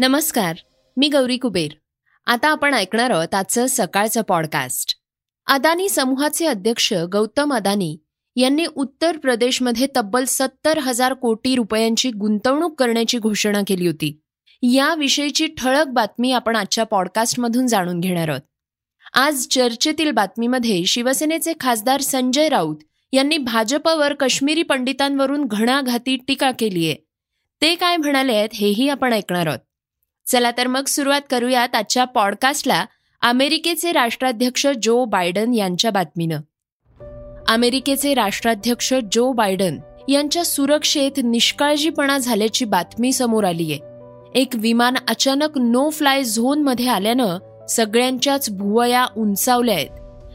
नमस्कार मी गौरी कुबेर. आता आपण ऐकणार आहोत आजचं सकाळचं पॉडकास्ट अदानी समूहाचे अध्यक्ष गौतम अदानी यांनी उत्तर प्रदेशमध्ये तब्बल सत्तर हजार कोटी रुपयांची गुंतवणूक करण्याची घोषणा केली होती. याविषयीची ठळक बातमी आपण आजच्या पॉडकास्टमधून जाणून घेणार आहोत. आज चर्चेतील बातमीमध्ये शिवसेनेचे खासदार संजय राऊत यांनी भाजपवर काश्मीरी पंडितांवरून घणाघाती टीका केली आहे ते काय म्हणाले आहेत हेही आपण ऐकणार आहोत. चला तर मग सुरुवात करूयात आजच्या पॉडकास्टला अमेरिकेचे राष्ट्राध्यक्ष जो बायडन यांच्या बातमीनं. अमेरिकेचे राष्ट्राध्यक्ष जो बायडन यांच्या सुरक्षेत निष्काळजीपणा झाल्याची बातमी समोर आलीय. एक विमान अचानक नो फ्लाय झोनमध्ये आल्यानं सगळ्यांच्याच भुवया उंचावल्या आहेत.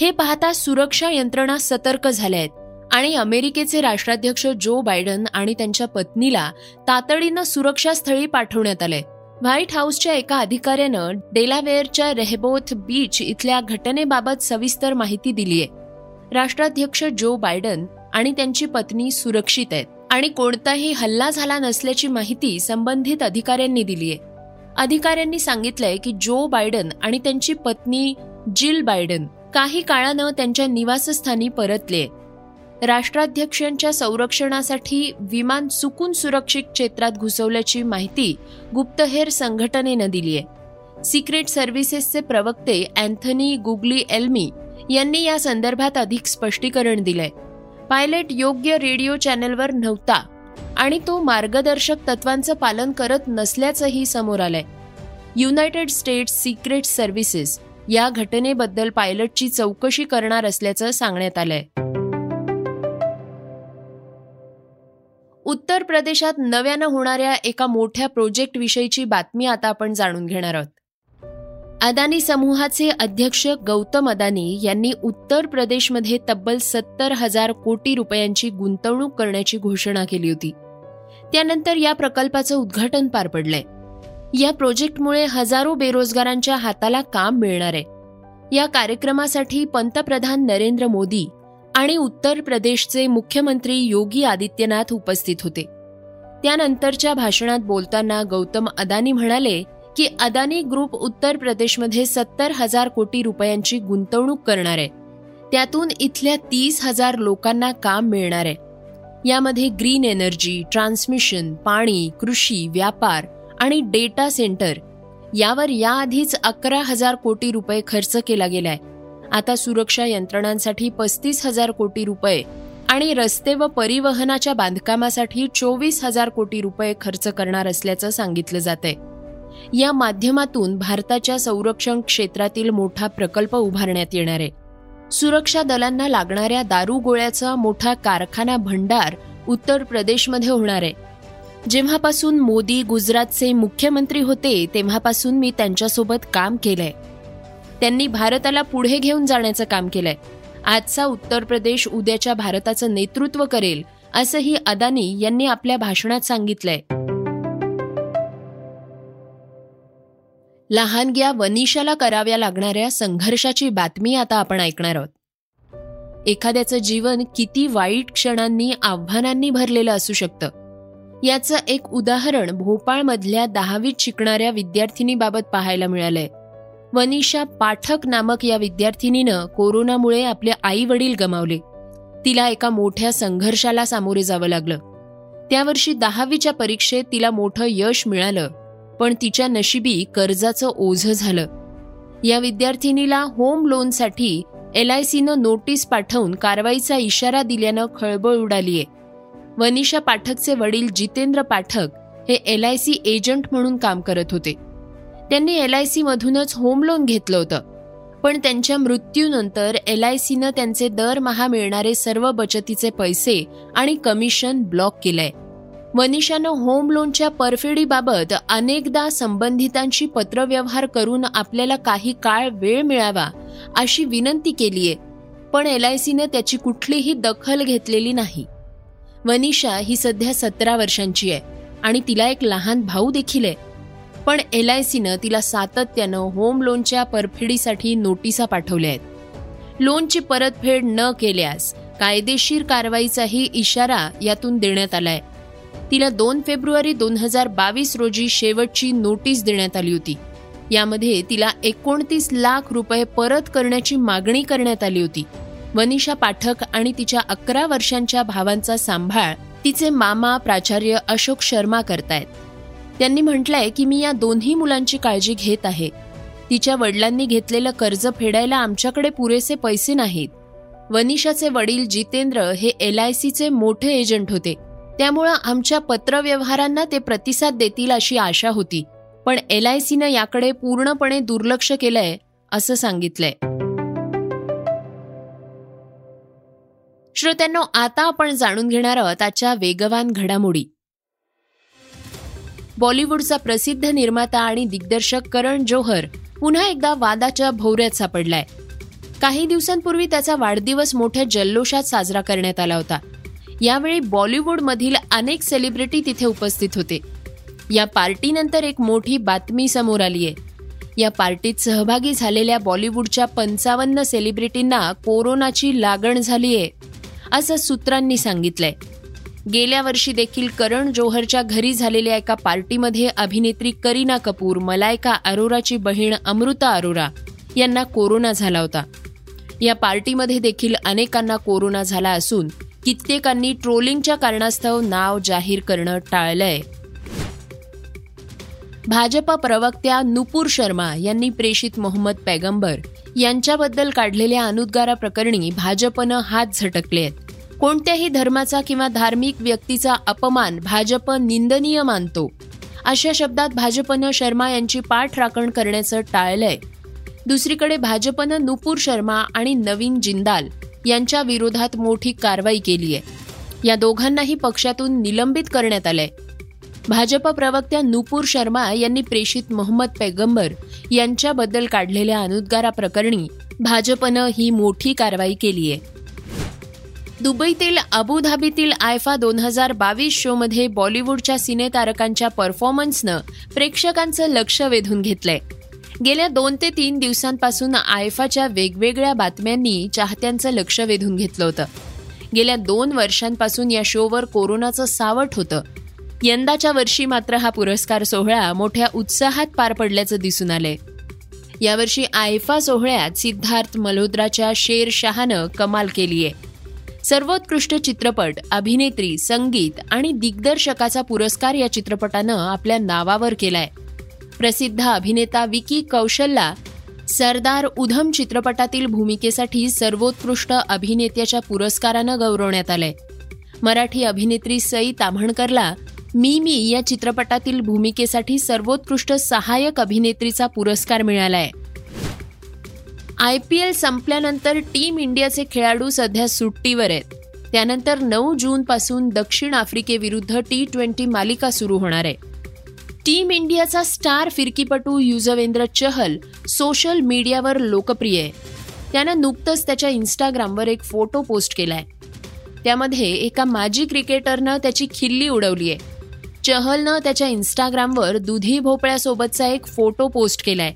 हे पाहता सुरक्षा यंत्रणा सतर्क झाल्या आहेत आणि अमेरिकेचे राष्ट्राध्यक्ष जो बायडन आणि त्यांच्या पत्नीला तातडीनं सुरक्षास्थळी पाठवण्यात आलंय. व्हाईट हाऊसच्या एका अधिकाऱ्यानं डेलावेअरच्या रेहबोथ बीच इथल्या घटनेबाबत सविस्तर माहिती दिली आहे राष्ट्राध्यक्ष जो बायडन आणि त्यांची पत्नी सुरक्षित आहेत आणि कोणताही हल्ला झाला नसल्याची माहिती संबंधित अधिकाऱ्यांनी दिली आहे अधिकाऱ्यांनी सांगितलंय की जो बायडन आणि त्यांची पत्नी जिल बायडन काही काळानं त्यांच्या निवासस्थानी परतले राष्ट्राध्यक्षांच्या संरक्षणासाठी विमान चुकून सुरक्षित क्षेत्रात घुसवल्याची माहिती गुप्तहेर संघटनेनं दिली आहे. सिक्रेट सर्व्हिसेसचे प्रवक्ते अँथनी गुगली एल्मी यांनी या संदर्भात अधिक स्पष्टीकरण दिलंय. पायलट योग्य रेडिओ चॅनलवर नव्हता आणि तो मार्गदर्शक तत्वांचं पालन करत नसल्याचंही समोर आलंय. युनायटेड स्टेट्स सिक्रेट सर्व्हिसेस या घटनेबद्दल पायलटची चौकशी करणार असल्याचं सांगण्यात आलंय. उत्तर प्रदेशात नव्यानं होणाऱ्या एका मोठ्या प्रोजेक्ट विषयीची बातमी आता आपण जाणून घेणार आहोत. अदानी समूहाचे अध्यक्ष गौतम अदानी यांनी उत्तर प्रदेशमध्ये तब्बल सत्तर हजार कोटी रुपयांची गुंतवणूक करण्याची घोषणा केली होती. त्यानंतर या प्रकल्पाचं उद्घाटन पार पडलंय. या प्रोजेक्टमुळे हजारो बेरोजगारांच्या हाताला काम मिळणार आहे. या कार्यक्रमासाठी पंतप्रधान नरेंद्र मोदी आणि उत्तर प्रदेशचे मुख्यमंत्री योगी आदित्यनाथ उपस्थित होते. त्यानंतरच्या भाषणात बोलताना गौतम अदानी म्हणाले की अदानी ग्रुप उत्तर प्रदेशमध्ये सत्तर हजार कोटी रुपयांची गुंतवणूक करणार आहे. त्यातून इथल्या तीस हजार लोकांना काम मिळणार आहे. यामध्ये ग्रीन एनर्जी ट्रान्समिशन पाणी कृषी व्यापार आणि डेटा सेंटर. यावर याआधीच अकरा हजार कोटी रुपये खर्च केला गेलाय. आता सुरक्षा यंत्रणांसाठी पस्तीस हजार कोटी रुपये आणि रस्ते व परिवहनाच्या बांधकामासाठी चोवीस हजार कोटी रुपये खर्च करणार असल्याचं सांगितलं जात या माध्यमातून भारताच्या संरक्षण क्षेत्रातील मोठा प्रकल्प उभारण्यात येणार आहे. सुरक्षा दलांना लागणाऱ्या दारू गोळ्याचा मोठा कारखाना भंडार उत्तर प्रदेशमध्ये होणार आहे. जेव्हापासून मोदी गुजरातचे मुख्यमंत्री होते तेव्हापासून मी त्यांच्यासोबत काम केलंय. त्यांनी भारताला पुढे घेऊन जाण्याचं काम केलंय. आजचा उत्तर प्रदेश उद्याच्या भारताचं नेतृत्व करेल असंही अदानी यांनी आपल्या भाषणात सांगितलंय. लहानग्या वनिशाला कराव्या लागणाऱ्या संघर्षाची बातमी आता आपण ऐकणार आहोत. एखाद्याचं जीवन किती वाईट क्षणांनी आव्हानांनी भरलेलं असू शकतं. याचं एक उदाहरण भोपाळमधल्या दहावीत शिकणाऱ्या विद्यार्थिनीबाबत पाहायला मिळालंय. वनिशा पाठक नामक या विद्यार्थिनीनं कोरोनामुळे आपले आई वडील गमावले. तिला एका मोठ्या संघर्षाला सामोरे जावं लागलं. त्यावर्षी दहावीच्या परीक्षेत तिला मोठं यश मिळालं पण तिच्या नशिबी कर्जाचं ओझं झालं. या विद्यार्थिनीला होम लोनसाठी एल आय सीनं नोटीस पाठवून कारवाईचा इशारा दिल्यानं खळबळ उडालीये. वनिषा पाठकचे वडील जितेंद्र पाठक हे एल आय सी एजंट म्हणून काम करत होते. त्यांनी एल आय सीमधूनच होम लोन घेतलं होतं. पण त्यांच्या मृत्यूनंतर एल आय सीनं त्यांचे दरमहा मिळणारे सर्व बचतीचे पैसे आणि कमिशन ब्लॉक केलंय. मनीषानं होम लोनच्या परफेडीबाबत अनेकदा संबंधितांशी पत्रव्यवहार करून आपल्याला काही काळ वेळ मिळावा अशी विनंती केलीये पण एल आय सीनं त्याची कुठलीही दखल घेतलेली नाही. मनीषा ही सध्या सतरा वर्षांची आहे आणि तिला एक लहान भाऊ देखील आहे. पण एल आय सीनं तिला सातत्यानं होम लोनच्या परफेडीसाठी नोटिसा पाठवल्या आहेत. लोनची परतफेड न केल्यास कायदेशीर कारवाईचाही इशारा यातून देण्यात आलाय. तिला दोन फेब्रुवारी दोन हजार बावीस रोजी शेवटची नोटीस देण्यात आली होती. यामध्ये तिला एकोणतीस लाख रुपये परत करण्याची मागणी करण्यात आली होती. वनिषा पाठक आणि तिच्या अकरा वर्षांच्या भावांचा सांभाळ तिचे मामा प्राचार्य अशोक शर्मा करतायत. त्यांनी म्हटलंय की मी या दोन्ही मुलांची काळजी घेत आहे. तिच्या वडिलांनी घेतलेलं कर्ज फेडायला आमच्याकडे पुरेसे पैसे नाहीत. वनिषाचे वडील जितेंद्र हे एल आय सीचे मोठे एजंट होते. त्यामुळं आमच्या पत्रव्यवहारांना ते प्रतिसाद देतील अशी आशा होती. पण एल आय सीनं याकडे पूर्णपणे दुर्लक्ष केलंय असं सांगितलंय. श्रोत्यांनो आता आपण जाणून घेणार आहोत आजच्या वेगवान घडामोडी. बॉलिवूडचा प्रसिद्ध निर्माता आणि दिग्दर्शक करण जोहर पुन्हा एकदा वादाच्या भोवऱ्यात सापडलाय. काही दिवसांपूर्वी त्याचा वाढदिवस मोठ्या जल्लोषात साजरा करण्यात आला होता. यावेळी बॉलिवूडमधील अनेक सेलिब्रिटी तिथे उपस्थित होते. या पार्टीनंतर एक मोठी बातमी समोर आली आहे या पार्टीत सहभागी झालेल्या बॉलिवूडच्या पंचावन्न सेलिब्रिटींना कोरोनाची लागण झालीय असं सूत्रांनी सांगितलंय. गेल्या वर्षी देखील करण जोहरच्या घरी झालेल्या एका पार्टीमध्ये अभिनेत्री करीना कपूर मलायका अरोराची बहीण अमृता अरोरा यांना कोरोना झाला होता. या पार्टीमध्ये देखील अनेकांना कोरोना झाला असून कित्येकांनी ट्रोलिंगच्या कारणास्तव नाव जाहीर करणं टाळलंय. भाजप प्रवक्त्या नुपूर शर्मा यांनी प्रेषित मोहम्मद पैगंबर यांच्याबद्दल काढलेल्या अनुद्गाराप्रकरणी भाजपनं हात झटकले आहेत कोणत्याही धर्माचा किंवा धार्मिक व्यक्तीचा अपमान भाजप निंदनीय मानतो. अशा शब्दात भाजपनं शर्मा यांची पाठराखण करण्याचं टाळलंय. दुसरीकडे भाजपनं नुपूर शर्मा आणि नवीन जिंदाल यांच्या विरोधात मोठी कारवाई केली आहे. या दोघांनाही पक्षातून निलंबित करण्यात आलंय. भाजप प्रवक्त्या नुपूर शर्मा यांनी प्रेषित मोहम्मद पैगंबर यांच्याबद्दल काढलेल्या अनुद्गाराप्रकरणी भाजपनं ही मोठी कारवाई केली आहे. दुबईतील अबुधाबीतील आयफा दोन हजार बावीस शोमध्ये बॉलिवूडच्या सिनेतारकांच्या परफॉर्मन्सनं प्रेक्षकांचं लक्ष वेधून घेतलंय. गेल्या दोन ते तीन दिवसांपासून आयफाच्या वेगवेगळ्या बातम्यांनी चाहत्यांचं लक्ष वेधून घेतलं होतं. गेल्या दोन वर्षांपासून या शोवर कोरोनाचं सावट होतं. यंदाच्या वर्षी मात्र हा पुरस्कार सोहळा मोठ्या उत्साहात पार पडल्याचं दिसून आलंय. यावर्षी आयफा सोहळ्यात सिद्धार्थ मल्होत्राच्या शेर शहानं कमाल केली आहे सर्वोत्कृष्ट चित्रपट अभिनेत्री संगीत आणि दिग्दर्शकाचा पुरस्कार या चित्रपटानं आपल्या नावावर केलाय. प्रसिद्ध अभिनेता विकी कौशलला सरदार उधम चित्रपटातील भूमिकेसाठी सर्वोत्कृष्ट अभिनेत्याच्या पुरस्कारानं गौरवण्यात आलंय. मराठी अभिनेत्री सई ताम्हणकरला मी मी या चित्रपटातील भूमिकेसाठी सर्वोत्कृष्ट सहाय्यक अभिनेत्रीचा पुरस्कार मिळालाय. आय पी एल संपल्यानंतर टीम इंडियाचे खेळाडू सध्या सुट्टीवर आहेत. त्यानंतर नऊ जूनपासून दक्षिण आफ्रिकेविरुद्ध टी ट्वेंटी मालिका सुरू होणार आहे. टीम इंडियाचा स्टार फिरकीपटू युजवेंद्र चहल सोशल मीडियावर लोकप्रिय आहे. त्यानं नुकतंच त्याच्या इन्स्टाग्रामवर एक फोटो पोस्ट केलाय. त्यामध्ये एका माजी क्रिकेटरनं त्याची खिल्ली उडवली आहे. चहलनं त्याच्या इन्स्टाग्रामवर दुधी भोपळ्यासोबतचा एक फोटो पोस्ट केलाय.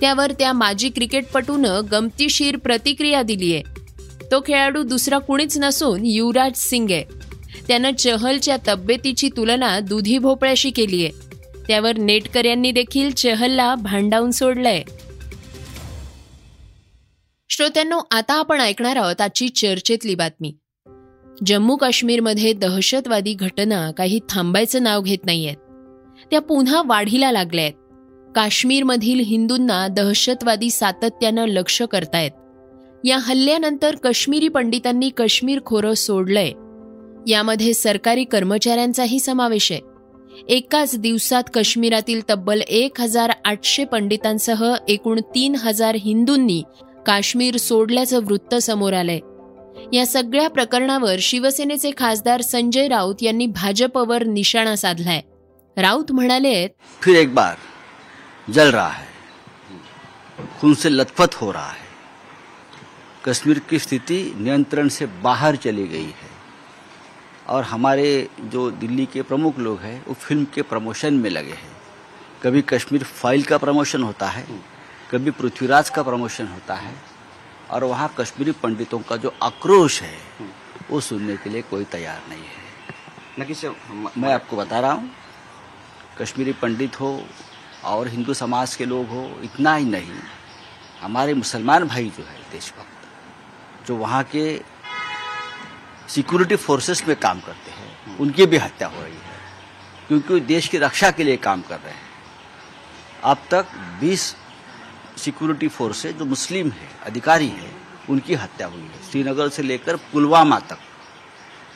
त्यावर त्या माजी क्रिकेटपटूनं गमतीशीर प्रतिक्रिया दिली आहे तो खेळाडू दुसरा कुणीच नसून युवराज सिंग. आहे त्यानं चहलच्या तब्येतीची तुलना दुधी भोपळ्याशी केली आहे त्यावर नेटकऱ्यांनी देखील चहलला भांडावून सोडलंय. श्रोत्यांनो आता आपण ऐकणार आहोत आजची चर्चेतली बातमी. जम्मू काश्मीरमध्ये दहशतवादी घटना काही थांबायचं नाव घेत नाहीयेत. त्या पुन्हा वाढीला लागल्या आहेत काश्मीरमधील हिंदूंना दहशतवादी सातत्यानं लक्ष करतायत. या हल्ल्यानंतर काश्मीरी पंडितांनी काश्मीर खोरं सोडलंय. यामध्ये सरकारी कर्मचाऱ्यांचाही समावेश आहे. एकाच दिवसात काश्मीरातील तब्बल एक हजार आठशे पंडितांसह एकूण तीन हजार हिंदूंनी काश्मीर सोडल्याचं वृत्त समोर आलंय. या सगळ्या प्रकरणावर शिवसेनेचे खासदार संजय राऊत यांनी भाजपवर निशाणा साधलाय. राऊत म्हणाले फिर एक बार. जल रहा है। खून से लथपथ हो रहा है। कश्मीर की स्थिति नियंत्रण से बाहर चली गई है। और हमारे जो दिल्ली के प्रमुख लोग हैं वो फ़िल्म के प्रमोशन में लगे हैं। कभी कश्मीर फ़ाइल का प्रमोशन होता है कभी पृथ्वीराज का प्रमोशन होता है। और वहाँ कश्मीरी पंडितों का जो आक्रोश है वो सुनने के लिए कोई तैयार नहीं है। मैं आपको बता रहा हूँ कश्मीरी पंडित हो और हिंदू समाज के लोग हो, इतना ही नहीं। हमारे मुसलमान भाई जो है, देशभक्त, जो वहाँ के सिक्योरिटी फोर्सेस में काम करते हैं, उनकी भी हत्या हो रही है, क्योंकि देश की रक्षा के लिए काम कर रहे हैं। अब तक 20 सिक्योरिटी फोर्सेस जो मुस्लिम है, अधिकारी है, उनकी हत्या हुई है। श्रीनगर से लेकर पुलवामा तक।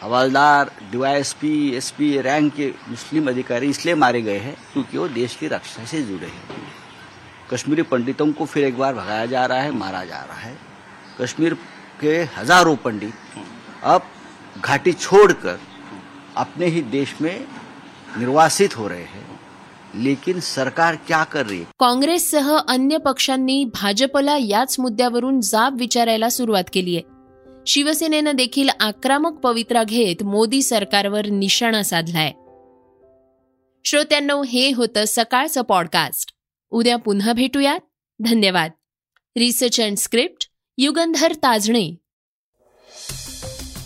हवलदार डीवाईएसपी एसपी रैंक के मुस्लिम अधिकारी इसलिए मारे गए हैं क्योंकि वो देश की रक्षा से जुड़े हैं। कश्मीरी पंडितों को फिर एक बार भगाया जा रहा है, मारा जा रहा है। कश्मीर के हज़ारों पंडित अब घाटी छोड़कर अपने ही देश में निर्वासित हो रहे हैं। लेकिन सरकार क्या कर रही काँग्रेससह अन्य पक्षांनी भाजपला याच मुद्द्यावरून जाब विचारायला सुरुवात केली आहे. शिवसेनेनं देखील आक्रमक पवित्रा घेत मोदी सरकारवर निशाणा साधलाय. श्रोत्यांनो हे होतं सकाळचं पॉडकास्ट उद्या पुन्हा भेटूयात. धन्यवाद. Research and script Yugandhar Tajne.